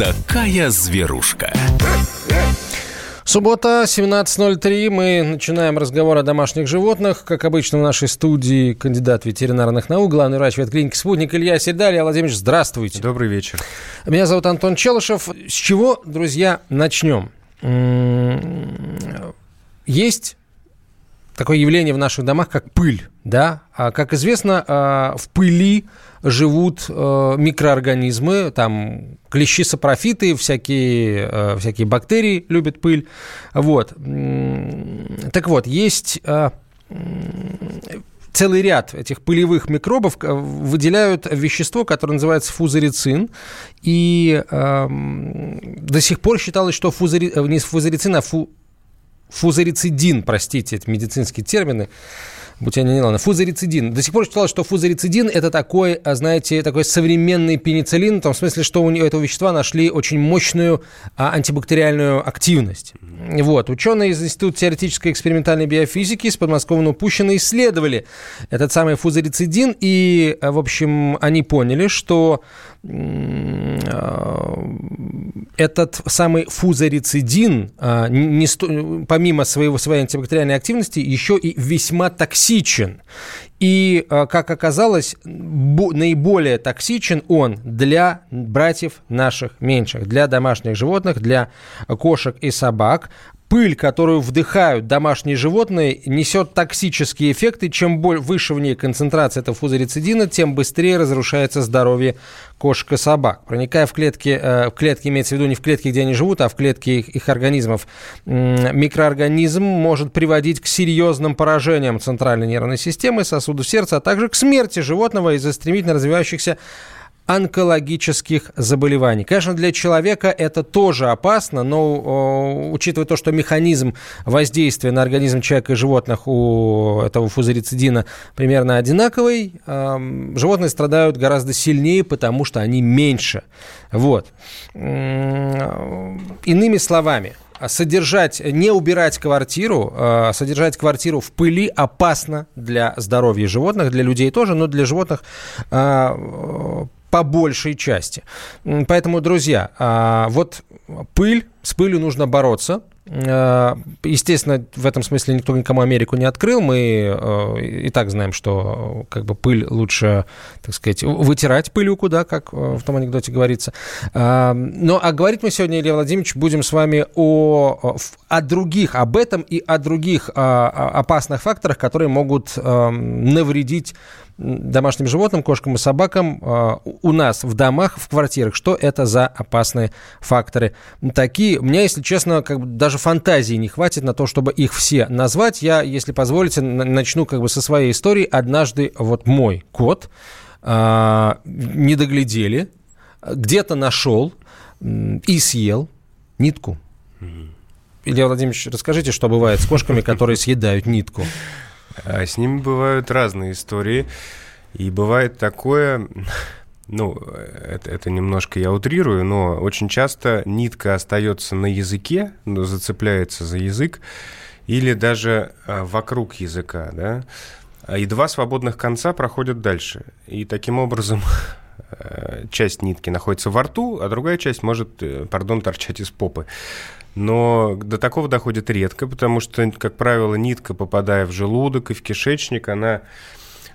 такая зверушка. Суббота, 17.03. Мы начинаем разговор о домашних животных. Как обычно, в нашей студии кандидат ветеринарных наук, главный врач ветклиники «Спутник» Илья Седаль. Илья Владимирович, здравствуйте. Добрый вечер. Меня зовут Антон Челышев. С чего, друзья, начнем? Есть такое явление в наших домах, как пыль. Да? А, как известно, а, в пыли живут а, микроорганизмы, там клещи сапрофиты, всякие, всякие бактерии любят пыль. Вот. Так вот, есть целый ряд этих пылевых микробов выделяют вещество, которое называется фузарицин. И э, до сих пор считалось, что фузари... не фузарицин, а фу фузарицидин, простите, это медицинские термины, не ладно, фузарицидин. До сих пор считалось, что фузарицидин – это такой, а, знаете, такой современный пенициллин, в том смысле, что у этого вещества нашли очень мощную а, антибактериальную активность. Вот. Ученые из Института теоретической экспериментальной биофизики с подмосковного Пущина исследовали этот самый фузарицидин, и, в общем, они поняли, что а, этот самый фузарицидин, а, не сто, помимо своего, своей антибактериальной активности, еще и весьма токсичен. И, а, как оказалось, наиболее токсичен он для братьев наших меньших, для домашних животных, для кошек и собак пыль, которую вдыхают домашние животные, несет токсические эффекты. Чем выше в ней концентрация этого фузарицидина, тем быстрее разрушается здоровье кошек и собак. Проникая в клетки, э, в клетки имеется в виду не в клетки, где они живут, а в клетки их, их организмов, микроорганизм может приводить к серьезным поражениям центральной нервной системы, сосудов сердца, а также к смерти животного из-за стремительно развивающихся онкологических заболеваний. Конечно, для человека это тоже опасно, но учитывая то, что механизм воздействия на организм человека и животных у этого фузарицидина примерно одинаковый, животные страдают гораздо сильнее, потому что они меньше. Вот. Иными словами, содержать, не убирать квартиру, а содержать квартиру в пыли опасно для здоровья животных, для людей тоже, но для животных а, по большей части. Поэтому, друзья, а, вот пыль, с пылью нужно бороться. А, естественно, в этом смысле никто никому Америку не открыл. Мы а, и так знаем, что как бы пыль лучше, так сказать, вытирать пылюку, да, как в том анекдоте говорится. Но а говорить мы сегодня, Илья Владимирович, будем с вами о, о других, об этом и о других опасных факторах, которые могут навредить домашним животным, кошкам и собакам э, у нас в домах, в квартирах, что это за опасные факторы такие. У меня, если честно, как бы даже фантазии не хватит на то, чтобы их все назвать. Я, если позволите, начну как бы со своей истории. Однажды вот мой кот э, не доглядели, где-то нашел и съел нитку. Илья Владимирович, расскажите, что бывает с кошками, которые съедают нитку. А с ними бывают разные истории. И бывает такое, ну, это, это немножко я утрирую, но очень часто нитка остается на языке, но зацепляется за язык, или даже а, вокруг языка, да, и два свободных конца проходят дальше. И таким образом э, часть нитки находится во рту, а другая часть может, э, пардон, торчать из попы. Но до такого доходит редко, потому что, как правило, нитка, попадая в желудок и в кишечник, она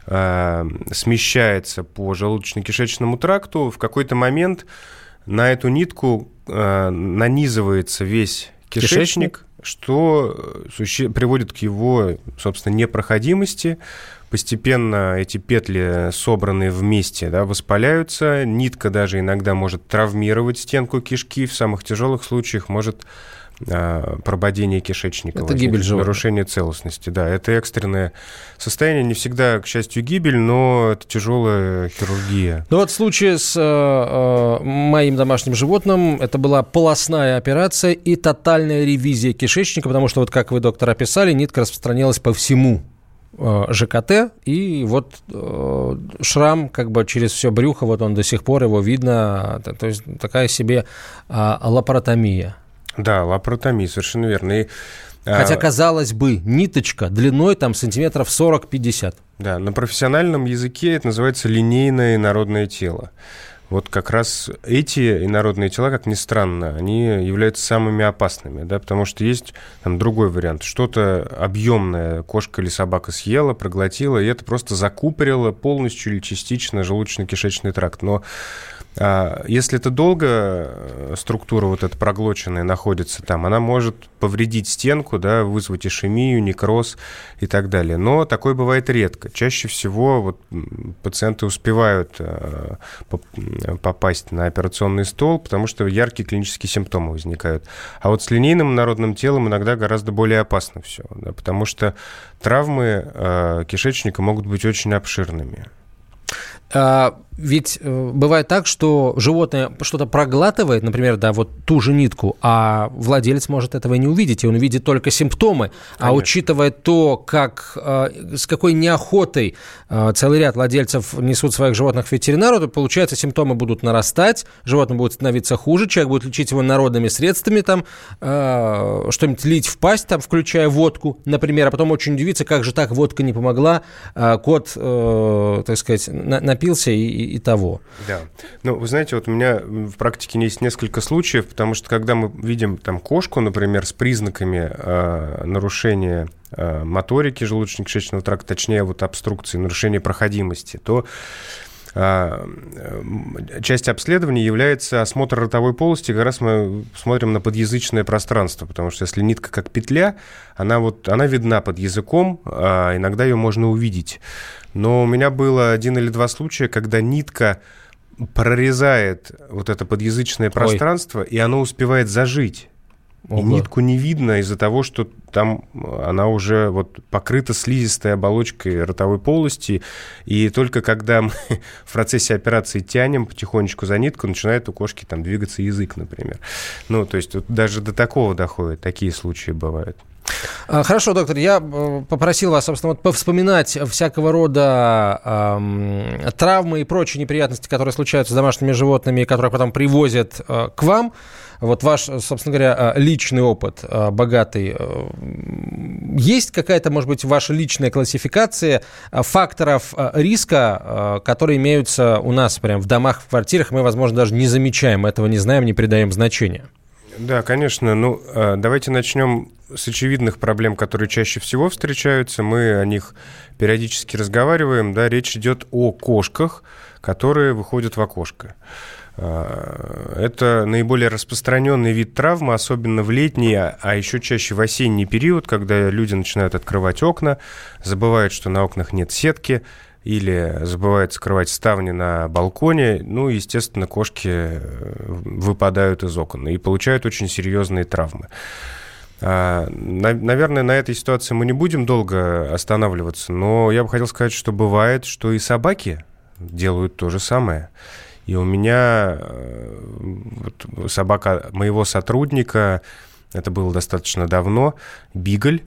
э, смещается по желудочно-кишечному тракту. В какой-то момент на эту нитку э, нанизывается весь кишечник, кишечник? что суще- приводит к его, собственно, непроходимости. Постепенно эти петли, собранные вместе, да, воспаляются. Нитка даже иногда может травмировать стенку кишки. В самых тяжелых случаях может прободение кишечника. Это гибель животного. Нарушение целостности, да. Это экстренное состояние. Не всегда, к счастью, гибель, но это тяжелая хирургия. Ну вот в случае с э, э, моим домашним животным это была полостная операция и тотальная ревизия кишечника, потому что вот как вы, доктор, описали, нитка распространялась по всему э, ЖКТ, и вот э, шрам как бы через все брюхо, вот он до сих пор его видно, то есть такая себе э, лапаротомия. Да, лапаротомия, совершенно верно. И, а, Хотя, казалось бы, ниточка длиной там сантиметров 40-50. Да, на профессиональном языке это называется линейное народное тело. вот как раз эти инородные тела, как ни странно, они являются самыми опасными, да, потому что есть там другой вариант. Что-то объемное кошка или собака съела, проглотила, и это просто закупорило полностью или частично желудочно-кишечный тракт. Но если это долго э, структура вот эта проглоченная находится там, она может повредить стенку, да, вызвать ишемию, некроз и так далее. Но такое бывает редко. Чаще всего вот пациенты успевают э, попасть на операционный стол, потому что яркие клинические симптомы возникают. А вот с линейным народным телом иногда гораздо более опасно все, да, потому что травмы э, кишечника могут быть очень обширными. А, ведь э, бывает так, что животное что-то проглатывает, например, да, вот ту же нитку, а владелец может этого не увидеть, и он видит только симптомы. А Конечно. А учитывая то, как, э, с какой неохотой э, целый ряд владельцев несут своих животных к ветеринару, то получается, симптомы будут нарастать, животное будет становиться хуже, человек будет лечить его народными средствами, там, что-нибудь лить в пасть, там, включая водку, например, а потом очень удивиться, как же так водка не помогла, кот, так сказать, напился и и, того. Да. Ну, вы знаете, вот у меня в практике есть несколько случаев, потому что когда мы видим там кошку, например, с признаками э, нарушения э, моторики желудочно-кишечного тракта, точнее вот обструкции, нарушения проходимости, то а, часть обследования является осмотр ротовой полости. Как раз мы смотрим на подъязычное пространство, потому что если нитка как петля, она, вот, она видна под языком, иногда ее можно увидеть. Но у меня было один или два случая, когда нитка прорезает вот это подъязычное пространство, Ой. и оно успевает зажить. Ого. И нитку не видно из-за того, что там она уже вот покрыта слизистой оболочкой ротовой полости, и только когда мы в процессе операции тянем потихонечку за нитку, начинает у кошки там двигаться язык, например. Ну, то есть вот даже до такого доходит, такие случаи бывают. А, хорошо, доктор, я э, попросил вас, собственно, вот повспоминать всякого рода эм, травмы и прочие неприятности, которые случаются с домашними животными, которые потом привозят э, к вам. Вот ваш, собственно говоря, э, личный опыт э, богатый. Есть какая-то, может быть, ваша личная классификация факторов риска, которые имеются у нас прямо в домах, в квартирах, мы, возможно, даже не замечаем этого, не знаем, не придаем значения? Да, конечно. Ну, давайте начнем с очевидных проблем, которые чаще всего встречаются. Мы о них периодически разговариваем. Да, речь идет о кошках, которые выходят в окошко. А, это наиболее распространенный вид травмы, особенно в летний, а еще чаще в осенний период, когда люди начинают открывать окна, забывают, что на окнах нет сетки, или забывают скрывать ставни на балконе, ну, естественно, кошки э, выпадают из окон и получают очень серьезные травмы. А, наверное, на этой ситуации мы не будем долго останавливаться, но я бы хотел сказать, что бывает, что и собаки делают то же самое. И у меня э, вот, собака моего сотрудника, это было достаточно давно, Бигль,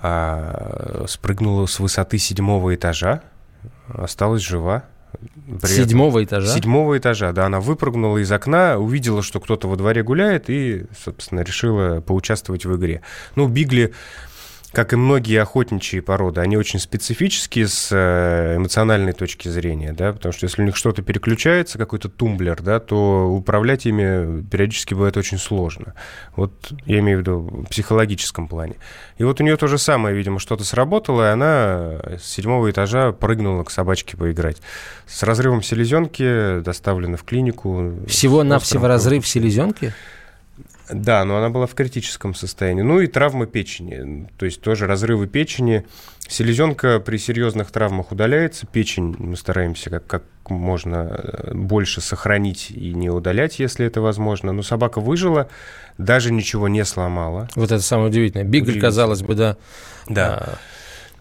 а, спрыгнула с высоты седьмого этажа, осталась жива. При седьмого этом, этажа? Седьмого этажа, да. Она выпрыгнула из окна, увидела, что кто-то во дворе гуляет и, собственно, решила поучаствовать в игре. Ну, Бигли как и многие охотничьи породы, они очень специфические с э, эмоциональной точки зрения, да, потому что если у них что-то переключается, какой-то тумблер, да, то управлять ими периодически бывает очень сложно. Вот я имею в виду в психологическом плане. И вот у нее то же самое, видимо, что-то сработало, и она с седьмого этажа прыгнула к собачке поиграть. С разрывом селезенки доставлена в клинику. Всего-навсего разрыв селезенки? Да, но она была в критическом состоянии. Ну и травмы печени, то есть тоже разрывы печени. Селезенка при серьезных травмах удаляется, печень мы стараемся как, как можно э, больше сохранить и не удалять, если это возможно. Но собака выжила, даже ничего не сломала. Вот это самое удивительное. Бигль, казалось бы, да. Да. А...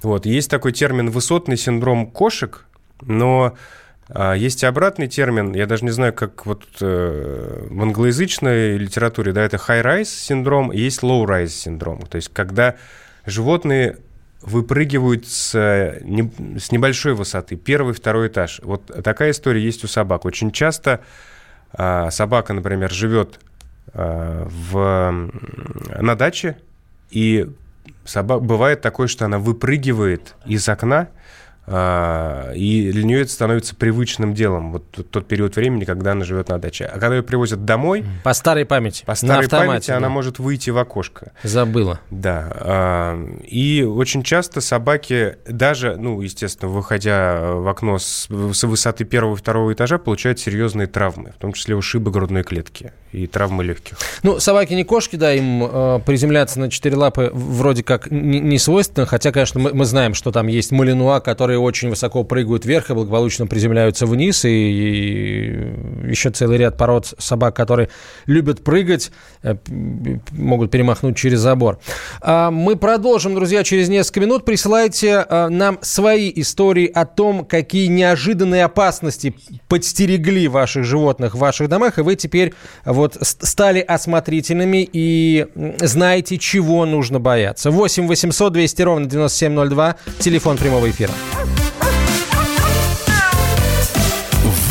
Вот, есть такой термин «высотный синдром кошек», но есть и обратный термин, я даже не знаю, как вот э, в англоязычной литературе, да, это high-rise синдром, и есть low-rise синдром. То есть когда животные выпрыгивают с, не, с небольшой высоты, первый, второй этаж. Вот такая история есть у собак. Очень часто э, собака, например, живет э, в, на даче, и собак, бывает такое, что она выпрыгивает из окна, А, и для нее это становится привычным делом. Вот тот период времени, когда она живет на даче. А когда ее привозят домой... По старой памяти. По старой памяти да. она может выйти в окошко. Забыла. Да. А, и очень часто собаки, даже, ну, естественно, выходя в окно с, с высоты первого и второго этажа, получают серьезные травмы, в том числе ушибы грудной клетки и травмы легких. Ну, собаки не кошки, да, им э, приземляться на четыре лапы вроде как не, не свойственно, хотя, конечно, мы, мы знаем, что там есть малинуа, которые очень высоко прыгают вверх и благополучно приземляются вниз, и, и еще целый ряд пород собак, которые любят прыгать, э, могут перемахнуть через забор. А мы продолжим, друзья, через несколько минут. Присылайте э, нам свои истории о том, какие неожиданные опасности подстерегли ваших животных в ваших домах, и вы теперь вот стали осмотрительными и знаете, чего нужно бояться. 8 800 200 ровно 9702, телефон прямого эфира.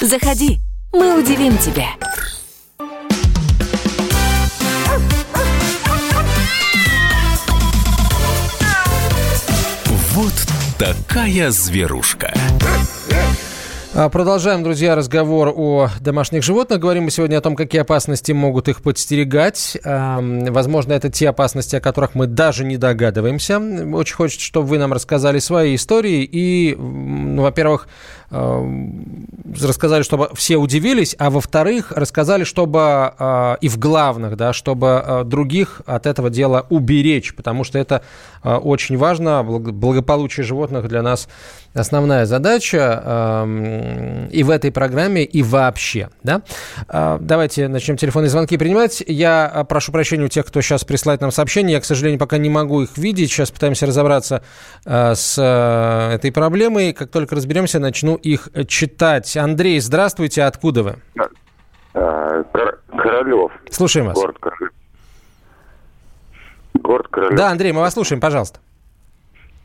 Заходи, мы удивим тебя. Вот такая зверушка. А, продолжаем, друзья, разговор о домашних животных. Говорим мы сегодня о том, какие опасности могут их подстерегать. Возможно, это те опасности, о которых мы даже не догадываемся. Очень хочется, чтобы вы нам рассказали свои истории. И, ну, во-первых, рассказали, чтобы все удивились, а во-вторых, рассказали, чтобы а, и в главных, да, чтобы а, других от этого дела уберечь, потому что это очень важно. Благополучие животных для нас основная задача и в этой программе, и вообще. Да? Давайте начнем телефонные звонки принимать. Я прошу прощения у тех, кто сейчас присылает нам сообщения. Я, к сожалению, пока не могу их видеть. Сейчас пытаемся разобраться с этой проблемой. Как только разберемся, начну их читать. Андрей, здравствуйте. Откуда вы? Королев. Слушаем вас. Город Королев. Город Королев. Да, Андрей, мы вас слушаем, пожалуйста.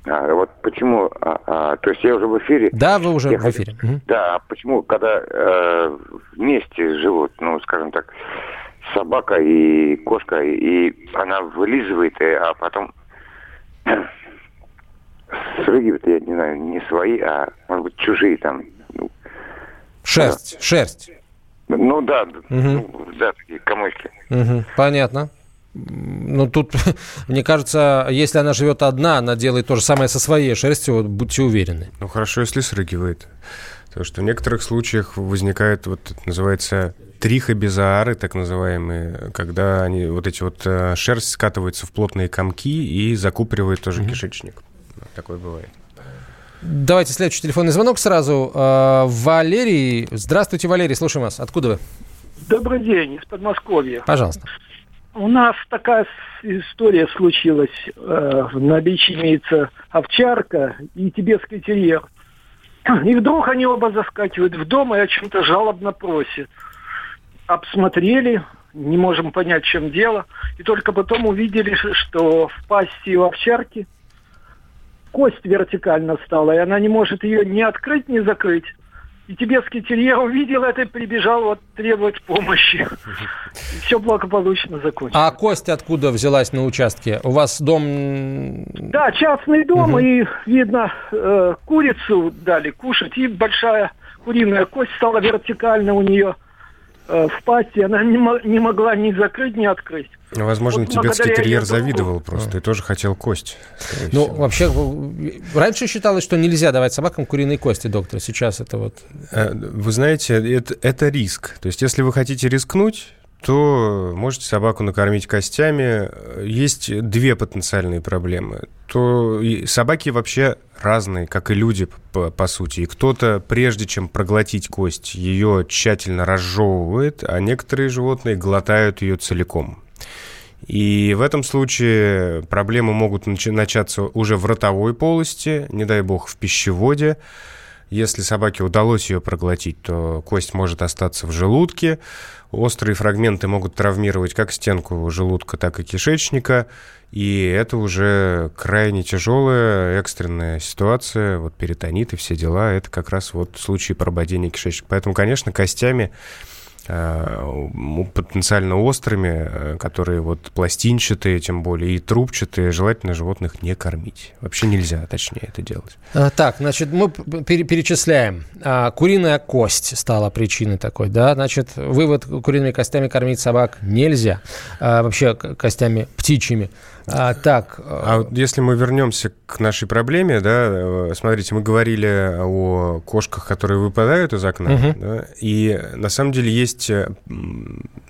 А, вот почему, а, а, то есть я уже в эфире. Да, вы уже я в эфире. Хочу, да, а почему, когда э, вместе живут, ну, скажем так, собака и кошка, и она вылизывает, а потом срыгивает, я не знаю, не свои, а, может быть, чужие там. Ну, шерсть, да. шерсть. Ну да, угу. ну, да, такие комочки. Угу. Понятно. Ну, тут, мне кажется, если она живет одна, она делает то же самое со своей шерстью, вот будьте уверены. Ну, хорошо, если срыгивает. Потому что в некоторых случаях возникает, вот, называется, трихобизоары, так называемые, когда они, вот эти вот э, шерсть скатывается в плотные комки и закупоривает тоже mm-hmm. кишечник. Такое бывает. Давайте следующий телефонный звонок сразу. Э, Валерий. Здравствуйте, Валерий, слушаем вас. Откуда вы? Добрый день, из Подмосковья. Пожалуйста. У нас такая история случилась. Э, на биче имеется овчарка и тибетский терьер. И вдруг они оба заскакивают в дом и о чем-то жалобно просят. Обсмотрели, не можем понять, в чем дело. И только потом увидели, что в пасти у овчарки кость вертикально стала, и она не может ее ни открыть, ни закрыть. И тибетский терьер увидел это и прибежал вот требовать помощи. И все благополучно закончилось. А кость откуда взялась на участке? У вас дом... Да, частный дом, угу. и, видно, э, курицу дали кушать, и большая куриная кость стала вертикально у нее в пасти. Она не, не могла ни закрыть, ни открыть. Возможно, вот тибетский терьер завидовал просто и тоже хотел кость. Ну, всего. вообще, раньше считалось, что нельзя давать собакам куриные кости, доктор. Сейчас это вот... Э, вы знаете, это, это риск. То есть, если вы хотите рискнуть, то можете собаку накормить костями. Есть две потенциальные проблемы. То собаки вообще разные, как и люди, по, по сути. И кто-то, прежде чем проглотить кость, ее тщательно разжевывает, а некоторые животные глотают ее целиком. И в этом случае проблемы могут начаться уже в ротовой полости, не дай бог, в пищеводе. Если собаке удалось ее проглотить, то кость может остаться в желудке. Острые фрагменты могут травмировать как стенку желудка, так и кишечника. И это уже крайне тяжелая экстренная ситуация, вот перитонит и все дела, это как раз вот случаи прободения кишечника. Поэтому, конечно, костями потенциально острыми, э, которые вот пластинчатые, тем более, и трубчатые, желательно животных не кормить. Вообще нельзя, точнее, это делать. А, так, значит, мы перечисляем. А, куриная кость стала причиной такой, да? Значит, вывод, куриными костями кормить собак нельзя. А, вообще, костями птичьими. А, так. А вот если мы вернемся к нашей проблеме, да, э, смотрите, мы говорили о кошках, которые выпадают из окна, угу. да, и на самом деле есть э,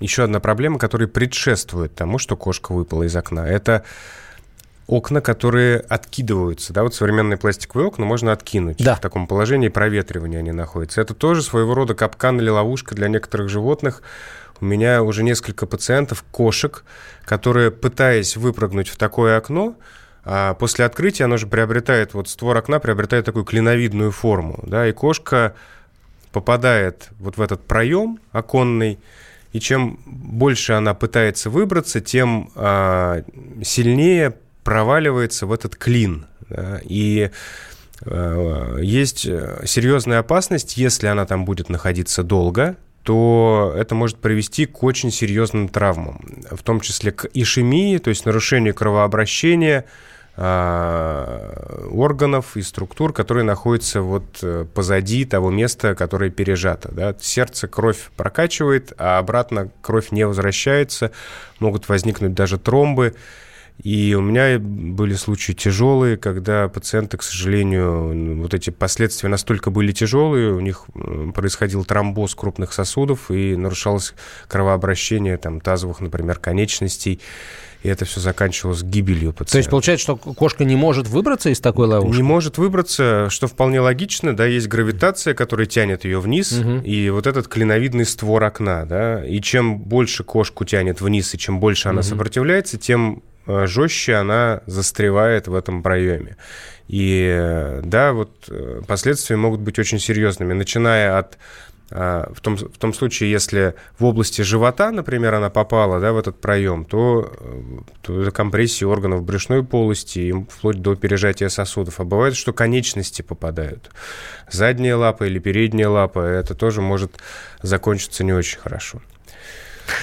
еще одна проблема, которая предшествует тому, что кошка выпала из окна. Это окна, которые откидываются. Да, вот современные пластиковые окна можно откинуть. Да. В таком положении проветривания они находятся. Это тоже своего рода капкан или ловушка для некоторых животных, у меня уже несколько пациентов, кошек, которые, пытаясь выпрыгнуть в такое окно, а после открытия оно же приобретает, вот створ окна приобретает такую клиновидную форму, да, и кошка попадает вот в этот проем оконный, и чем больше она пытается выбраться, тем а, сильнее проваливается в этот клин. Да, и а, есть серьезная опасность, если она там будет находиться долго, то это может привести к очень серьезным травмам, в том числе к ишемии, то есть нарушению кровообращения а, органов и структур, которые находятся вот э, позади того места, которое пережато. Да? Сердце кровь прокачивает, а обратно кровь не возвращается, могут возникнуть даже тромбы. И у меня были случаи тяжелые, когда пациенты, к сожалению, вот эти последствия настолько были тяжелые, у них происходил тромбоз крупных сосудов и нарушалось кровообращение там, тазовых, например, конечностей. И это все заканчивалось гибелью пациента. То есть получается, что кошка не может выбраться из такой ловушки? Не может выбраться, что вполне логично, да, есть гравитация, которая тянет ее вниз, угу. и вот этот клиновидный створ окна, да, и чем больше кошку тянет вниз, и чем больше она угу. сопротивляется, тем Э, жестче она застревает в этом проеме. И э, да, вот э, последствия могут быть очень серьезными, начиная от в том, в том случае, если в области живота, например, она попала да, в этот проем, то, то это компрессия органов брюшной полости, и вплоть до пережатия сосудов. А бывает, что конечности попадают. Задняя лапа или передняя лапа, это тоже может закончиться не очень хорошо.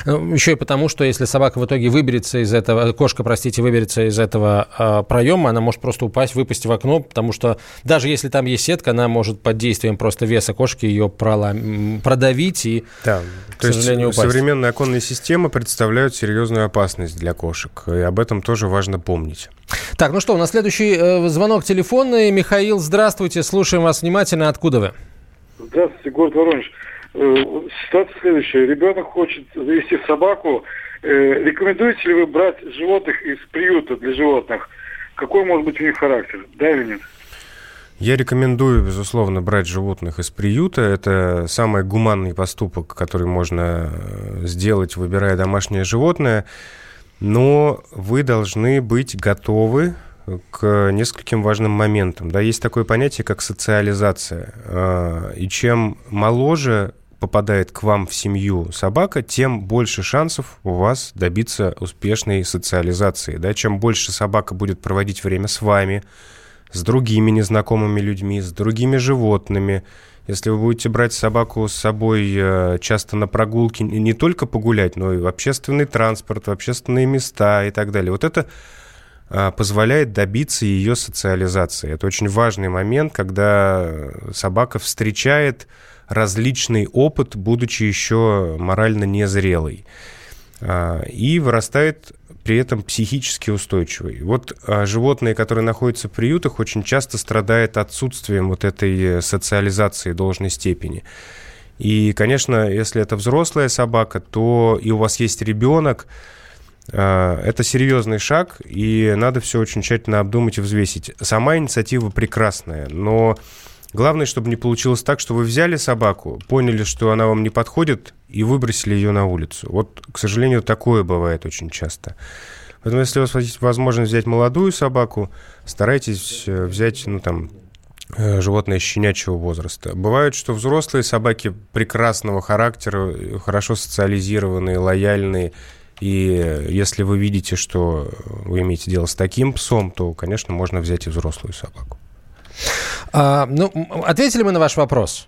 Ну, Еще и потому, что если собака в итоге выберется из этого, кошка, простите, выберется из этого э, проема, она может просто упасть, выпасть в окно, потому что даже если там есть сетка, она может под действием просто веса кошки ее пролом... продавить и, да. к То сожалению, есть упасть. современные оконные системы представляют серьезную опасность для кошек, и об этом тоже важно помнить. Так, ну что, у нас следующий э, звонок телефонный. Михаил, здравствуйте, слушаем вас внимательно. Откуда вы? Здравствуйте, город Воронеж. Э, ситуация следующая. Ребенок хочет завести собаку. Э, рекомендуете ли вы брать животных из приюта для животных? Какой может быть у них характер? Да или нет? Я рекомендую, безусловно, брать животных из приюта. Это самый гуманный поступок, который можно э, сделать, выбирая домашнее животное. Но вы должны быть готовы к нескольким важным моментам. Да, есть такое понятие, как социализация. И чем моложе попадает к вам в семью собака, тем больше шансов у вас добиться успешной социализации. Да? Чем больше собака будет проводить время с вами, с другими незнакомыми людьми, с другими животными. Если вы будете брать собаку с собой э, часто на прогулки, не только погулять, но и в общественный транспорт, в общественные места и так далее. Вот это э, позволяет добиться ее социализации. Это очень важный момент, когда собака встречает различный опыт, будучи еще морально незрелый. А, и вырастает при этом психически устойчивый. Вот а, животные, которые находятся в приютах, очень часто страдают отсутствием вот этой социализации должной степени. И, конечно, если это взрослая собака, то и у вас есть ребенок, а, это серьезный шаг, и надо все очень тщательно обдумать и взвесить. Сама инициатива прекрасная, но Главное, чтобы не получилось так, что вы взяли собаку, поняли, что она вам не подходит, и выбросили ее на улицу. Вот, к сожалению, такое бывает очень часто. Поэтому, если у вас есть возможность взять молодую собаку, старайтесь э, взять, ну, там, э, животное щенячьего возраста. Бывает, что взрослые собаки прекрасного характера, э, хорошо социализированные, лояльные, и если вы видите, что вы имеете дело с таким псом, то, конечно, можно взять и взрослую собаку. А, ну, ответили мы на ваш вопрос?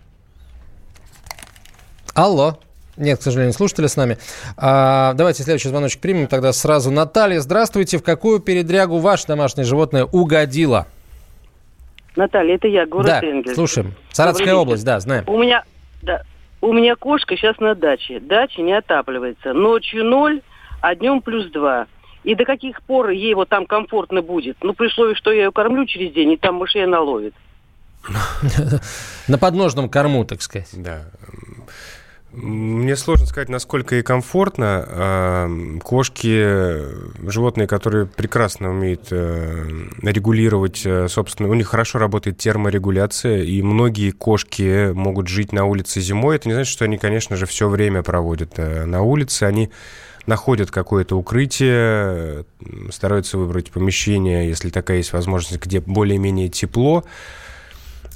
Алло. Нет, к сожалению, слушатели с нами. А, давайте следующий звоночек примем. Тогда сразу. Наталья, здравствуйте. В какую передрягу ваше домашнее животное угодило? Наталья, это я, город да, Энгельс. слушаем. Саратовская Добрый область, да, знаем. У меня, да, у меня кошка сейчас на даче. Дача не отапливается. Ночью ноль, а днем плюс два. И до каких пор ей вот там комфортно будет? Ну, при условии, что я ее кормлю через день, и там мышей она ловит. На подножном корму, так сказать. Да. Мне сложно сказать, насколько ей комфортно. А, кошки, животные, которые прекрасно умеют э, регулировать, э, собственно, у них хорошо работает терморегуляция, и многие кошки могут жить на улице зимой. Это не значит, что они, конечно же, все время проводят э, на улице. Они находят какое-то укрытие, стараются выбрать помещение, если такая есть возможность, где более-менее тепло.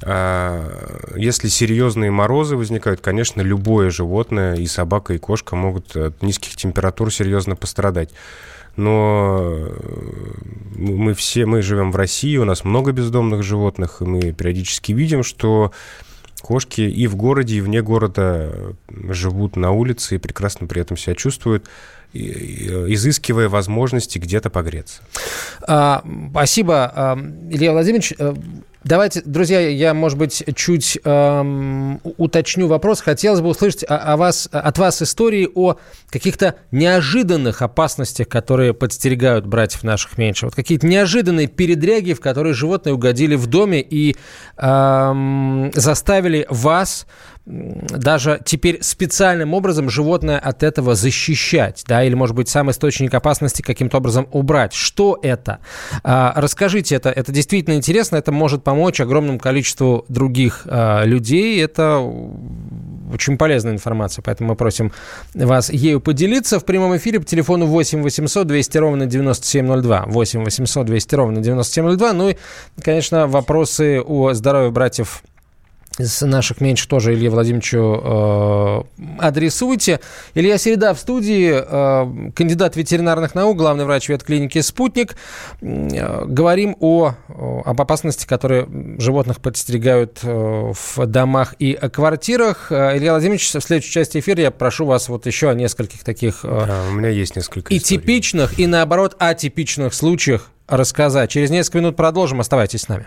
А, если серьезные морозы возникают, конечно, любое животное, и собака, и кошка могут от низких температур серьезно пострадать. Но э, мы все, мы живем в России, у нас много бездомных животных, и мы периодически видим, что кошки и в городе, и вне города живут на улице и прекрасно при этом себя чувствуют изыскивая возможности где-то погреться. А, спасибо, а, Илья Владимирович. Давайте, друзья, я, может быть, чуть эм, уточню вопрос. Хотелось бы услышать о, о вас, от вас истории о каких-то неожиданных опасностях, которые подстерегают братьев наших меньше. Вот какие-то неожиданные передряги, в которые животные угодили в доме и эм, заставили вас даже теперь специальным образом животное от этого защищать, да, или, может быть, сам источник опасности каким-то образом убрать. Что это? А, расскажите это. Это действительно интересно, это может помочь огромному количеству других а, людей. Это очень полезная информация, поэтому мы просим вас ею поделиться в прямом эфире по телефону 8 800 200 ровно 9702. 8 800 200 ровно 9702. Ну и, конечно, вопросы о здоровье братьев из наших меньше тоже Илье Владимировичу э, адресуйте. Илья Середа в студии, э, кандидат ветеринарных наук, главный врач ветклиники «Спутник». Э, говорим о, об опасности, которые животных подстерегают э, в домах и квартирах. Э, Илья Владимирович, в следующей части эфира я прошу вас вот еще о нескольких таких э, да, у меня есть несколько и историй. типичных, и наоборот атипичных случаях рассказать. Через несколько минут продолжим. Оставайтесь с нами.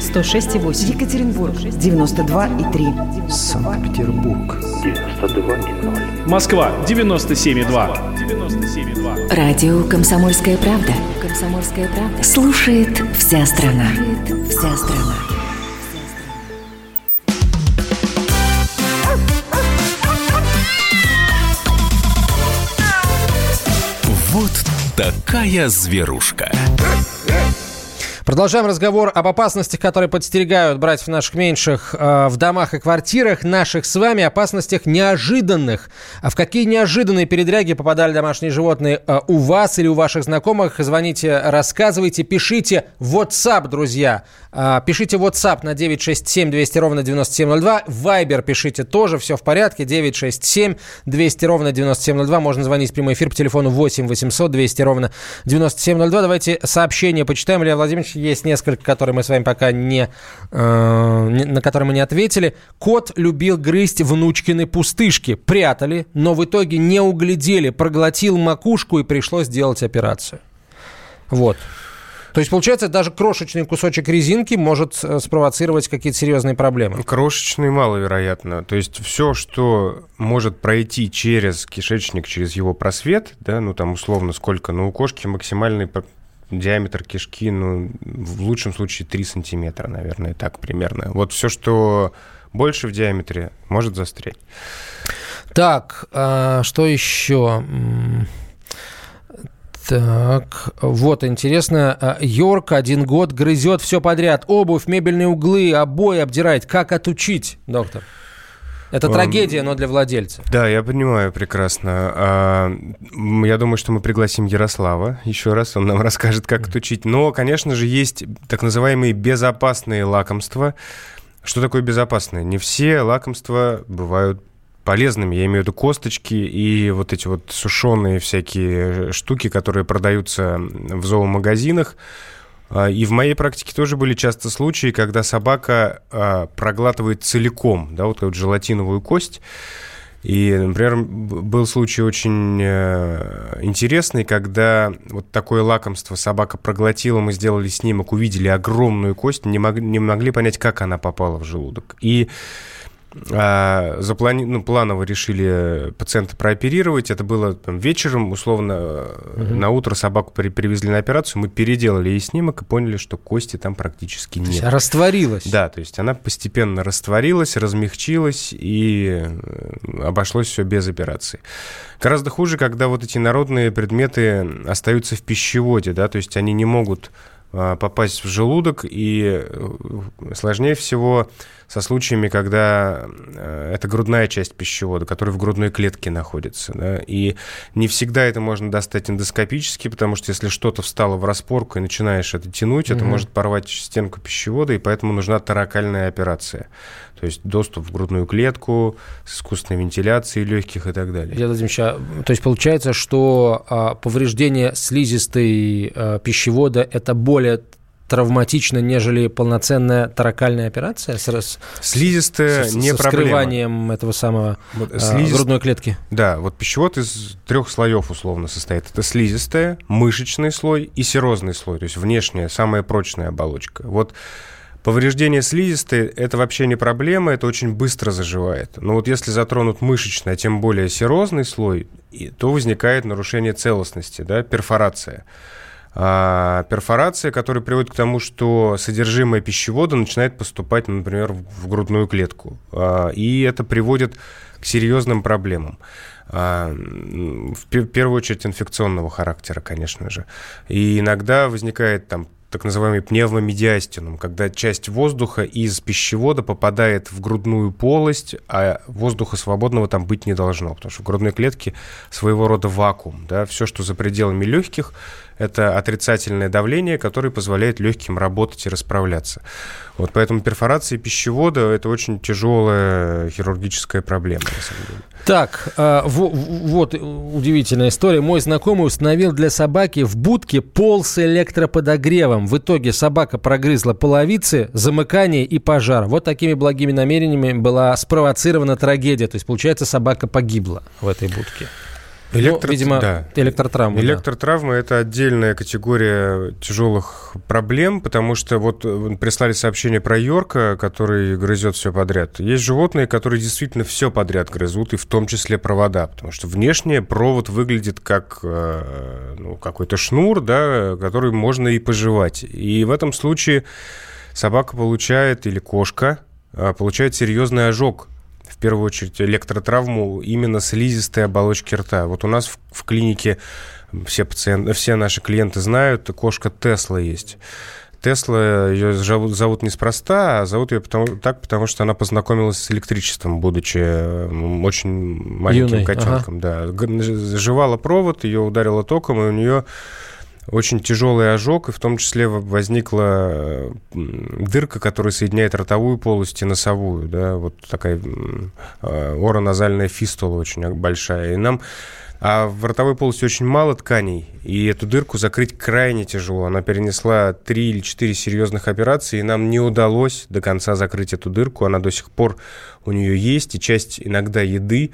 106,8. Екатеринбург, 92,3. Санкт-Петербург, 92,0. Москва, 97,2. 97,2. Радио «Комсомольская правда». «Комсомольская правда». Слушает вся страна. Слушает вся страна. Вот такая зверушка. Продолжаем разговор об опасностях, которые подстерегают братьев наших меньших э, в домах и квартирах наших с вами, опасностях неожиданных. А в какие неожиданные передряги попадали домашние животные э, у вас или у ваших знакомых? Звоните, рассказывайте, пишите в WhatsApp, друзья. Э, пишите в WhatsApp на 967 200 ровно 9702. Viber пишите тоже, все в порядке. 967 200 ровно 9702. Можно звонить в прямой эфир по телефону 8 800 200 ровно 9702. Давайте сообщение почитаем. Илья Владимирович, есть несколько, которые мы с вами пока не, э, не, на которые мы не ответили. Кот любил грызть внучкины пустышки. Прятали, но в итоге не углядели. Проглотил макушку и пришлось делать операцию. Вот. То есть, получается, даже крошечный кусочек резинки может э, спровоцировать какие-то серьезные проблемы? Крошечный маловероятно. То есть все, что может пройти через кишечник, через его просвет, да, ну там условно сколько, ну у кошки максимальный диаметр кишки, ну, в лучшем случае 3 сантиметра, наверное, так примерно. Вот все, что больше в диаметре, может застрять. Так, а что еще? Так, вот интересно. А, Йорк один год грызет все подряд. Обувь, мебельные углы, обои обдирает. Как отучить, доктор? Это трагедия, но для владельца. Да, я понимаю прекрасно. А, я думаю, что мы пригласим Ярослава еще раз, он нам расскажет, как отучить. Но, конечно же, есть так называемые безопасные лакомства. Что такое безопасные? Не все лакомства бывают полезными. Я имею в виду косточки и вот эти вот сушеные всякие штуки, которые продаются в зоомагазинах. И в моей практике тоже были часто случаи, когда собака а, проглатывает целиком, да, вот, вот желатиновую кость. И, например, был случай очень э, интересный, когда вот такое лакомство собака проглотила, мы сделали снимок, увидели огромную кость, не, мог, не могли понять, как она попала в желудок. И а, заплани... ну, планово решили пациента прооперировать. Это было там, вечером, условно, угу. на утро собаку при... привезли на операцию, мы переделали ей снимок и поняли, что кости там практически нет. То есть растворилась? Да, то есть она постепенно растворилась, размягчилась и э, обошлось все без операции. Гораздо хуже, когда вот эти народные предметы остаются в пищеводе, да, то есть они не могут попасть в желудок, и э, сложнее всего со случаями, когда э, это грудная часть пищевода, которая в грудной клетке находится. Да? И не всегда это можно достать эндоскопически, потому что если что-то встало в распорку и начинаешь это тянуть, угу. это может порвать стенку пищевода, и поэтому нужна таракальная операция. То есть доступ в грудную клетку с искусственной вентиляцией легких и так далее. Я, Владимирович, а, то есть получается, что а, повреждение слизистой а, пищевода – это более травматично, нежели полноценная таракальная операция с, Слизистая с, не с проблема. скрыванием этого самого вот, слизист... грудной клетки. Да, вот пищевод из трех слоев условно состоит. Это слизистая, мышечный слой и серозный слой, то есть внешняя, самая прочная оболочка. Вот Повреждение слизистой – это вообще не проблема, это очень быстро заживает. Но вот если затронут мышечный, а тем более серозный слой, то возникает нарушение целостности, да, перфорация. А, перфорация, которая приводит к тому, что содержимое пищевода начинает поступать, например, в грудную клетку. А, и это приводит к серьезным проблемам. А, в первую очередь инфекционного характера, конечно же. И иногда возникает там так называемый пневмомедиастинум, когда часть воздуха из пищевода попадает в грудную полость, а воздуха свободного там быть не должно, потому что в грудной клетке своего рода вакуум. Да? Все, что за пределами легких, это отрицательное давление, которое позволяет легким работать и расправляться. Вот поэтому перфорация пищевода – это очень тяжелая хирургическая проблема, на самом деле. Так, э, вот удивительная история. Мой знакомый установил для собаки в будке пол с электроподогревом. В итоге собака прогрызла половицы, замыкание и пожар. Вот такими благими намерениями была спровоцирована трагедия. То есть, получается, собака погибла в этой будке. Электро... Ну, видимо, да. электротравма. Электротравма да. – это отдельная категория тяжелых проблем, потому что вот э, прислали сообщение про Йорка, который грызет все подряд. Есть животные, которые действительно все подряд грызут, и в том числе провода, потому что внешне провод выглядит как э, ну, какой-то шнур, да, который можно и пожевать. И в этом случае собака получает, или кошка, э, получает серьезный ожог в первую очередь электротравму именно слизистой оболочки рта. Вот у нас в, в клинике все, пациенты, все наши клиенты знают, кошка Тесла есть. Тесла ее зовут, зовут неспроста, а зовут ее потому, так, потому что она познакомилась с электричеством, будучи очень маленьким Юной, котенком. Ага. Да. Жевала провод, ее ударило током, и у нее очень тяжелый ожог, и в том числе возникла дырка, которая соединяет ротовую полость и носовую, да, вот такая а, ороназальная фистула очень большая. И нам а в ротовой полости очень мало тканей, и эту дырку закрыть крайне тяжело. Она перенесла три или четыре серьезных операции, и нам не удалось до конца закрыть эту дырку. Она до сих пор у нее есть, и часть иногда еды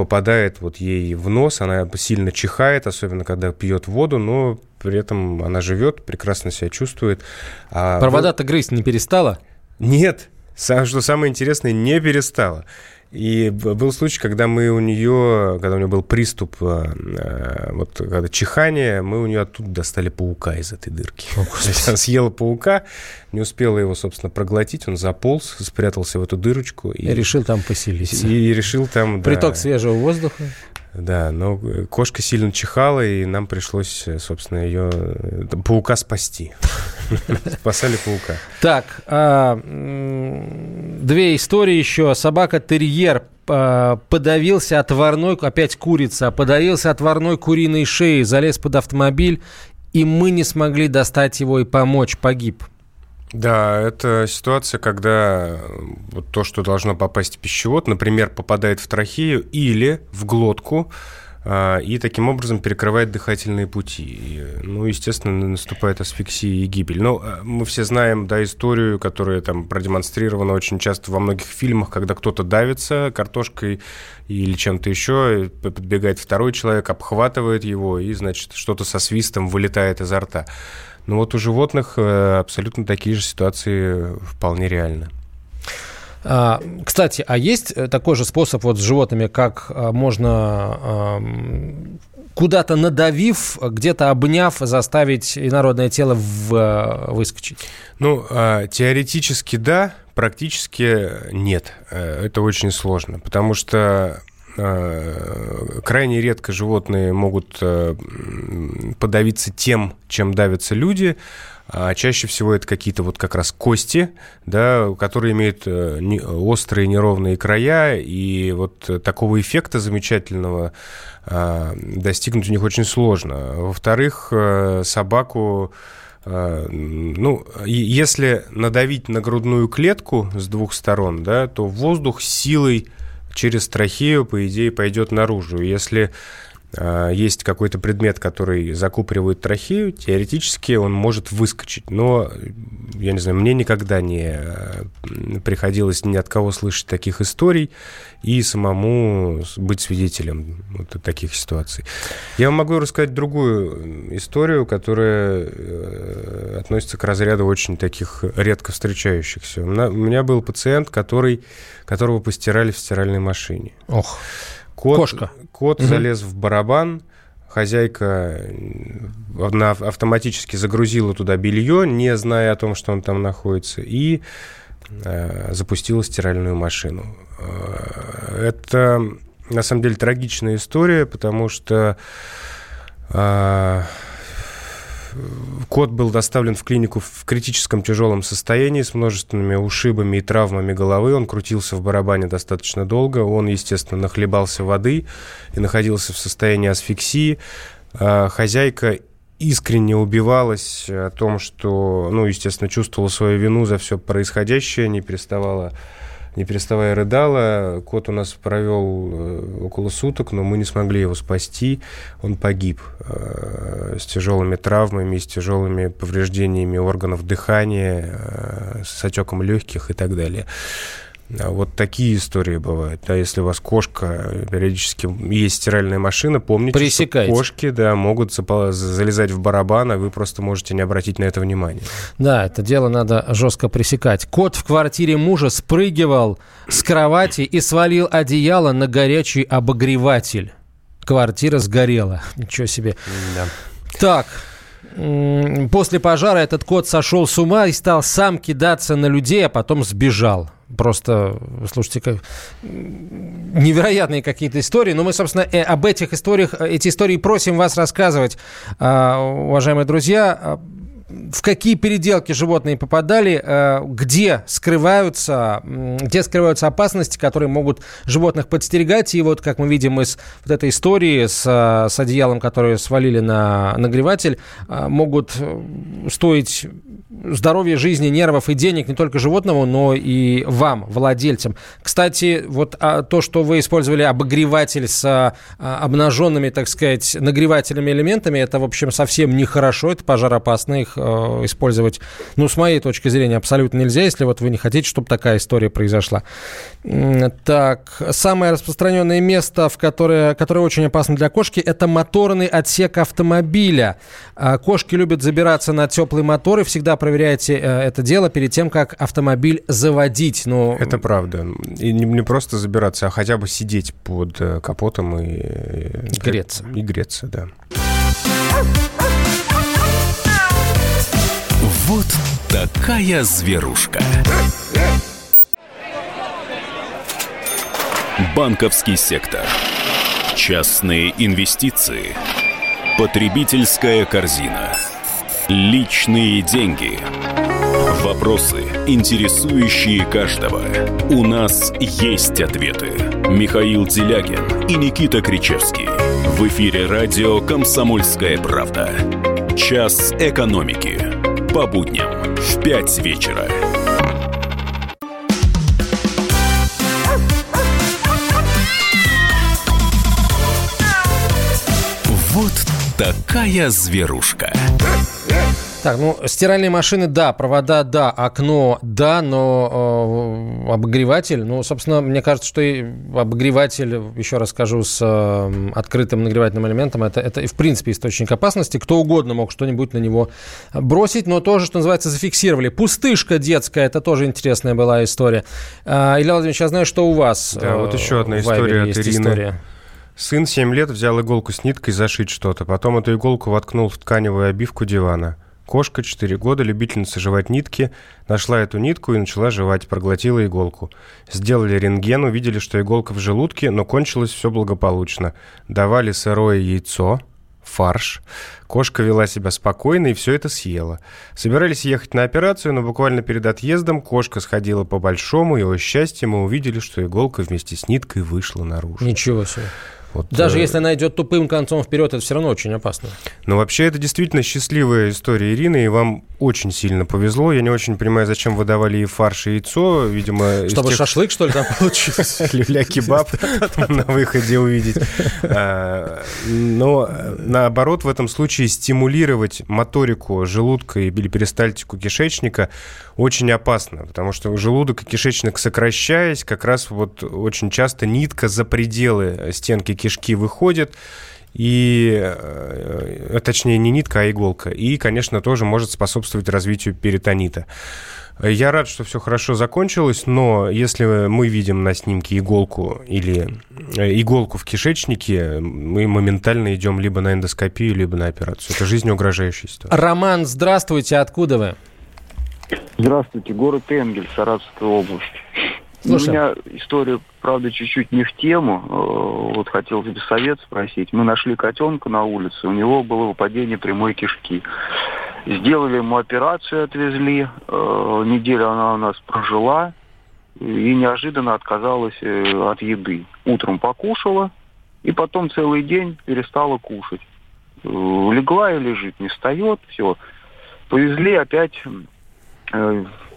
попадает вот ей в нос, она сильно чихает, особенно когда пьет воду, но при этом она живет, прекрасно себя чувствует. А Провода-то грызть не перестала? Нет, что самое интересное, не перестала. И был случай, когда мы у нее, когда у нее был приступ, э, э, вот когда чихание, мы у нее оттуда достали паука из этой дырки. О, она съела паука, не успела его, собственно, проглотить, он заполз, спрятался в эту дырочку. И, и решил там поселиться. И, и решил там, Приток да, свежего воздуха. Да, но кошка сильно чихала, и нам пришлось, собственно, ее паука спасти. Спасали паука. Так, а, две истории еще. Собака-терьер а, подавился отварной, опять курица, подавился отварной куриной шеей, залез под автомобиль, и мы не смогли достать его и помочь, погиб. Да, это ситуация, когда вот то, что должно попасть в пищевод, например, попадает в трахею или в глотку, а, и таким образом перекрывает дыхательные пути. Ну, естественно, наступает асфиксия и гибель. Но а, мы все знаем, да, историю, которая там продемонстрирована очень часто во многих фильмах, когда кто-то давится картошкой или чем-то еще, подбегает второй человек, обхватывает его, и, значит, что-то со свистом вылетает изо рта. Но вот у животных э, абсолютно такие же ситуации вполне реальны. А, кстати, а есть э, такой же способ вот с животными, как э, можно куда-то надавив, где-то обняв, заставить инородное тело в, выскочить? Ну, а, теоретически да, практически нет. Это очень сложно, потому что крайне редко животные могут э, подавиться тем, чем давятся люди, а чаще всего это какие-то вот как раз кости, да, которые имеют э, острые неровные края, и вот такого эффекта замечательного достигнуть у них очень сложно. Во-вторых, собаку ну, если надавить на грудную клетку с двух сторон, да, то воздух силой через трахею, по идее, пойдет наружу. Если есть какой-то предмет, который закупоривает трахею, теоретически он может выскочить. Но, я не знаю, мне никогда не э, приходилось ни от кого слышать таких историй и самому быть свидетелем вот таких ситуаций. Я вам могу рассказать другую историю, которая э, относится к разряду очень таких редко встречающихся. У меня был пациент, который, которого постирали в стиральной машине. Ох, кот, кошка. Кот угу. залез в барабан, хозяйка на, автоматически загрузила туда белье, не зная о том, что он там находится, и э, запустила стиральную машину. Э, это, на самом деле, трагичная история, потому что э, кот был доставлен в клинику в критическом тяжелом состоянии с множественными ушибами и травмами головы. Он крутился в барабане достаточно долго. Он, естественно, нахлебался воды и находился в состоянии асфиксии. Э, хозяйка искренне убивалась о том, что, ну, естественно, чувствовала свою вину за все происходящее, не переставала не переставая рыдала. Кот у нас провел э, около суток, но мы не смогли его спасти. Он погиб э, с тяжелыми травмами, с тяжелыми повреждениями органов дыхания, э, с отеком легких и так далее. А вот такие истории бывают. Да, если у вас кошка, периодически есть стиральная машина, помните, Пресекайте. что кошки да, могут залезать в барабан, а вы просто можете не обратить на это внимания. Да, это дело надо жестко пресекать. Кот в квартире мужа спрыгивал с кровати и свалил одеяло на горячий обогреватель. Квартира сгорела. Ничего себе. Да. Так, После пожара этот кот сошел с ума и стал сам кидаться на людей, а потом сбежал. Просто, слушайте, как... невероятные какие-то истории. Но мы, собственно, э, об этих историях, эти истории просим вас рассказывать, а, уважаемые друзья а, в какие переделки животные попадали, э, где скрываются, где скрываются опасности, которые могут животных подстерегать. И вот, как мы видим из вот этой истории с, э, с одеялом, которое свалили на нагреватель, э, могут стоить здоровья, жизни, нервов и денег не только животному, но и вам, владельцам. Кстати, вот а, то, что вы использовали обогреватель с обнаженными, так сказать, нагревательными элементами, это, в общем, совсем нехорошо, это пожароопасно, их использовать, ну, с моей точки зрения, абсолютно нельзя, если вот вы не хотите, чтобы такая история произошла. Так, самое распространенное место, в которое, которое очень опасно для кошки, это моторный отсек автомобиля. А, кошки любят забираться на теплый мотор, и всегда проверяйте э, это дело перед тем, как автомобиль заводить. Ну, это правда. И не, не просто забираться, а хотя бы сидеть под э, капотом и... И греться. И греться, да. Вот такая зверушка. Банковский сектор. Частные инвестиции. Потребительская корзина. Личные деньги. Вопросы, интересующие каждого. У нас есть ответы. Михаил Делягин и Никита Кричевский. В эфире радио «Комсомольская правда». Час экономики. По будням в 5 вечера. Вот такая зверушка. Так, ну, стиральные машины, да, провода, да, окно, да, но э, обогреватель, ну, собственно, мне кажется, что и обогреватель, еще раз скажу, с э, открытым нагревательным элементом, это, это, в принципе, источник опасности. Кто угодно мог что-нибудь на него бросить, но тоже, что называется, зафиксировали. Пустышка детская, это тоже интересная была история. Э, Илья Владимирович, я знаю, что у вас Да, вот еще одна история от Ирины. История. Сын 7 лет взял иголку с ниткой зашить что-то, потом эту иголку воткнул в тканевую обивку дивана. Кошка, 4 года, любительница жевать нитки, нашла эту нитку и начала жевать, проглотила иголку. Сделали рентген, увидели, что иголка в желудке, но кончилось все благополучно. Давали сырое яйцо, фарш. Кошка вела себя спокойно и все это съела. Собирались ехать на операцию, но буквально перед отъездом кошка сходила по большому, и, о счастье, мы увидели, что иголка вместе с ниткой вышла наружу. Ничего себе. Вот, Даже э... если она идет тупым концом вперед, это все равно очень опасно. Но вообще это действительно счастливая история Ирины, и вам очень сильно повезло. Я не очень понимаю, зачем вы давали ей фарш и яйцо, видимо... Чтобы тех... шашлык, что ли, там получился? Люля-кебаб на выходе увидеть. А, но наоборот, в этом случае стимулировать моторику желудка или перистальтику кишечника очень опасно, потому что желудок и кишечник сокращаясь, как раз вот очень часто нитка за пределы стенки кишки выходит, и, э, точнее, не нитка, а иголка. И, конечно, тоже может способствовать развитию перитонита. Я рад, что все хорошо закончилось, но если мы видим на снимке иголку или э, иголку в кишечнике, мы моментально идем либо на эндоскопию, либо на операцию. Это жизнеугрожающая ситуация. Роман, здравствуйте, откуда вы? Здравствуйте, город Энгель, Саратовская область. Слушай. У меня история, правда, чуть-чуть не в тему. Э, Вот хотел тебе совет спросить. Мы нашли котенка на улице, у него было выпадение прямой кишки. Сделали ему операцию, отвезли. Э, Неделю она у нас прожила и неожиданно отказалась э, от еды. Утром покушала, и потом целый день перестала кушать. Легла и лежит, не встает, все. Повезли опять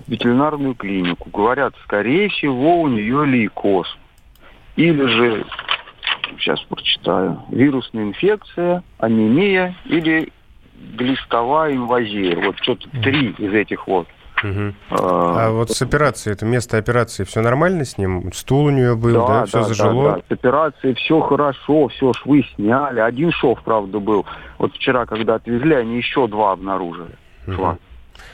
ветеринарную клинику. Говорят, скорее всего, у нее лейкоз. Или же, сейчас прочитаю, вирусная инфекция, анемия или глистовая инвазия. Вот что-то три из этих вот. Угу. А, а вот с операцией, это место операции, все нормально с ним? Стул у нее был, да, да все да, зажило? Да, да. С операцией все хорошо, все швы сняли. Один шов, правда, был. Вот вчера, когда отвезли, они еще два обнаружили шва.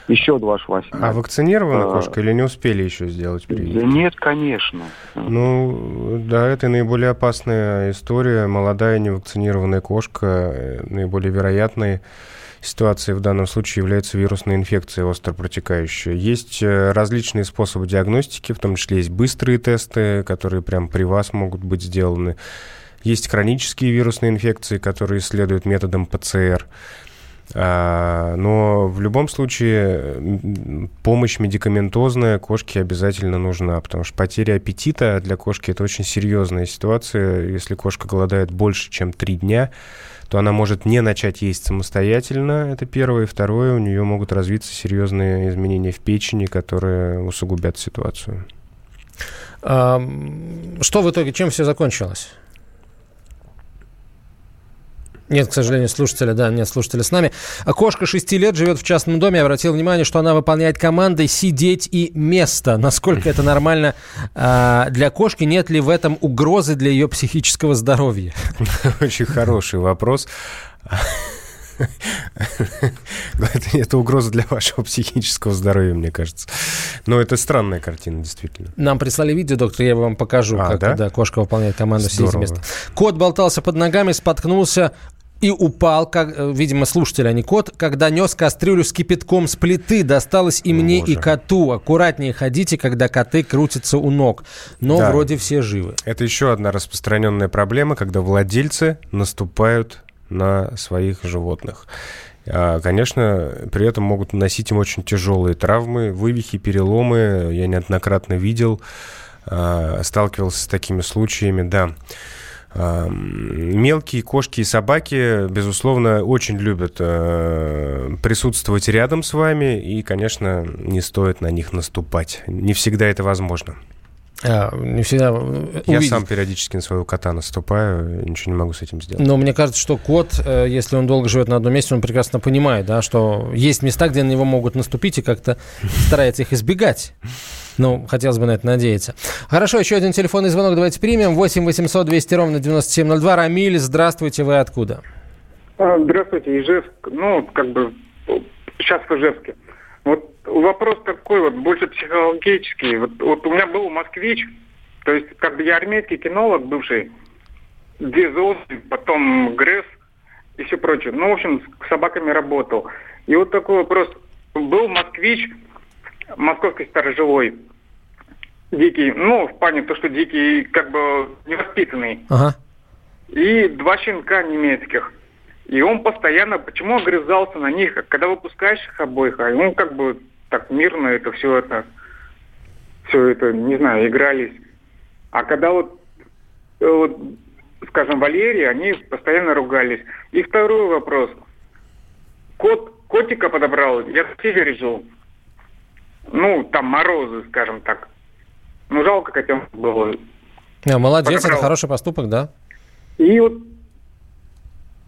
Еще два шва сняли. А вакцинирована а, кошка или не успели еще сделать прививку? Да нет, конечно. Ну, да, это наиболее опасная история. Молодая невакцинированная кошка, э, наиболее вероятная ситуацией в данном случае является вирусная инфекция остро протекающая. Есть э, различные способы диагностики, в том числе есть быстрые тесты, которые прямо при вас могут быть сделаны. Есть хронические вирусные инфекции, которые исследуют методом ПЦР. А, но в любом случае помощь медикаментозная кошке обязательно нужна, потому что потеря аппетита для кошки это очень серьезная ситуация. Если кошка голодает больше, чем три дня, то она может не начать есть самостоятельно, это первое. И второе, у нее могут развиться серьезные изменения в печени, которые усугубят ситуацию. Что в итоге, чем все закончилось? Нет, к сожалению, слушателя, да, нет слушателя с нами. Кошка 6 лет живет в частном доме. Обратил внимание, что она выполняет команды «сидеть» и «место». Насколько это нормально э, для кошки? Нет ли в этом угрозы для ее психического здоровья? Очень хороший вопрос. это, это угроза для вашего психического здоровья, мне кажется. Но это странная картина, действительно. Нам прислали видео, доктор, я вам покажу, а, как да? Да, кошка выполняет команду сидеть место. Кот болтался под ногами, споткнулся и упал, как, э, видимо, слушатель, а не кот, когда нес кастрюлю с кипятком с плиты. Досталось и мне, Боже. и коту. Аккуратнее ходите, когда коты крутятся у ног. Но да. вроде все живы. Это еще одна распространенная проблема, когда владельцы наступают на своих животных. А, конечно, при этом могут наносить им очень тяжелые травмы, вывихи, переломы. Я неоднократно видел, а, сталкивался с такими случаями, да. Мелкие кошки и собаки, безусловно, очень любят присутствовать рядом с вами, и, конечно, не стоит на них наступать. Не всегда это возможно. А, не всегда увидеть. Я сам периодически на своего кота наступаю, ничего не могу с этим сделать. Но мне кажется, что кот, э, если он долго живет на одном месте, он прекрасно понимает, да, что есть места, где на него могут наступить и как-то старается их избегать. Ну, хотелось бы на это надеяться. Хорошо, еще один телефонный звонок давайте примем. 8 800 200 ровно 9702. Рамиль, здравствуйте, вы откуда? А, здравствуйте, Ижевск. Ну, как бы сейчас в Ижевске. Вот вопрос такой вот, больше психологический. Вот, вот у меня был москвич, то есть как бы я армейский кинолог бывший, две зоны, потом ГРЭС и все прочее. Ну, в общем, с собаками работал. И вот такой вопрос. Был москвич, московский сторожевой, дикий, ну, в плане то, что дикий, как бы невоспитанный. Ага. И два щенка немецких. И он постоянно, почему огрызался на них, когда выпускаешь их обоих, а он как бы так мирно это все это, все это, не знаю, игрались. А когда вот, э, вот скажем, Валерий, они постоянно ругались. И второй вопрос. Кот, котика подобрал, я в севере жил. Ну, там морозы, скажем так. Ну, жалко котенка было. Не, молодец, подобрал. это хороший поступок, да. И вот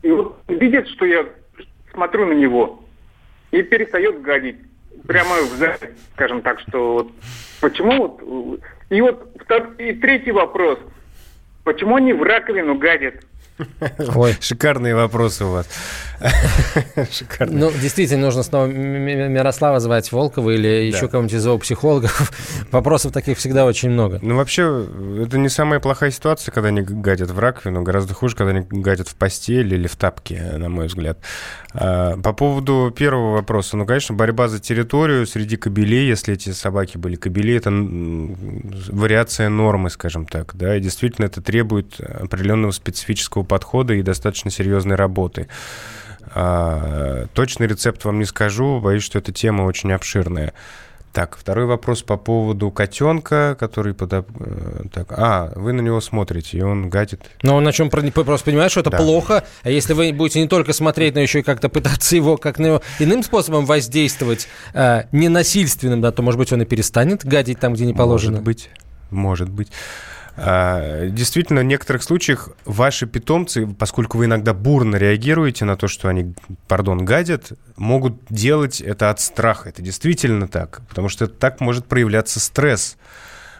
и вот видит, что я смотрю на него и перестает гадить. Прямо скажем так, что вот почему. И вот и третий вопрос. Почему они в раковину гадят? Ой. Шикарные вопросы у вас. Шикарные. Ну, действительно, нужно снова Мирослава звать Волкова или да. еще кого-нибудь из зоопсихологов. Вопросов таких всегда очень много. Ну, вообще, это не самая плохая ситуация, когда они гадят в раковину. Гораздо хуже, когда они гадят в постель или в тапке, на мой взгляд. А, по поводу первого вопроса. Ну, конечно, борьба за территорию среди кобелей, если эти собаки были кобели, это вариация нормы, скажем так. Да, и действительно это требует определенного специфического подхода и достаточно серьезной работы. А, точный рецепт вам не скажу, боюсь, что эта тема очень обширная. Так, второй вопрос по поводу котенка, который подоб... Э, так, а, вы на него смотрите, и он гадит. Но он на чем просто понимает, что это да. плохо, а если вы будете не только смотреть, но еще и как-то пытаться его как на него иным способом воздействовать, э, ненасильственным, да, то, может быть, он и перестанет гадить там, где не положено. Может быть, может быть. А, действительно, в некоторых случаях ваши питомцы, поскольку вы иногда бурно реагируете на то, что они, пардон, гадят, могут делать это от страха. Это действительно так, потому что так может проявляться стресс.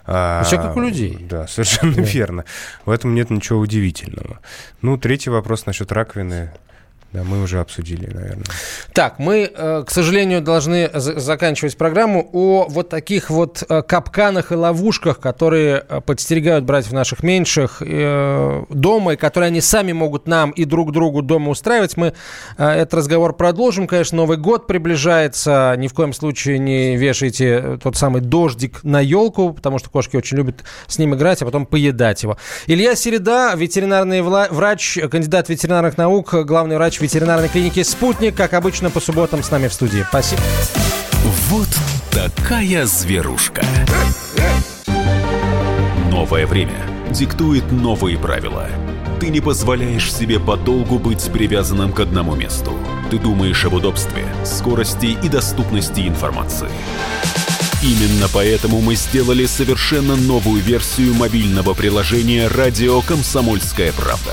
А, Все как у людей. Да, совершенно да. верно. В этом нет ничего удивительного. Ну, третий вопрос насчет раковины. Да, мы уже обсудили, наверное. Так, мы, э, к сожалению, должны заканчивать программу о вот таких вот э, капканах и ловушках, которые э, подстерегают братьев наших меньших дома, и которые они сами могут нам и друг другу дома устраивать. Мы этот разговор продолжим. Конечно, Новый год приближается. Ни в коем случае не вешайте тот самый дождик на елку, потому что кошки очень любят с ним играть, а потом поедать его. Илья Середа, ветеринарный врач, кандидат ветеринарных наук, главный врач ветеринарной клиники «Спутник». Как обычно, по субботам с нами в студии. Спасибо. Вот такая зверушка. Новое время диктует новые правила. Ты не позволяешь себе подолгу быть привязанным к одному месту. Ты думаешь об удобстве, скорости и доступности информации. Именно поэтому мы сделали совершенно новую версию мобильного приложения «Радио Комсомольская правда»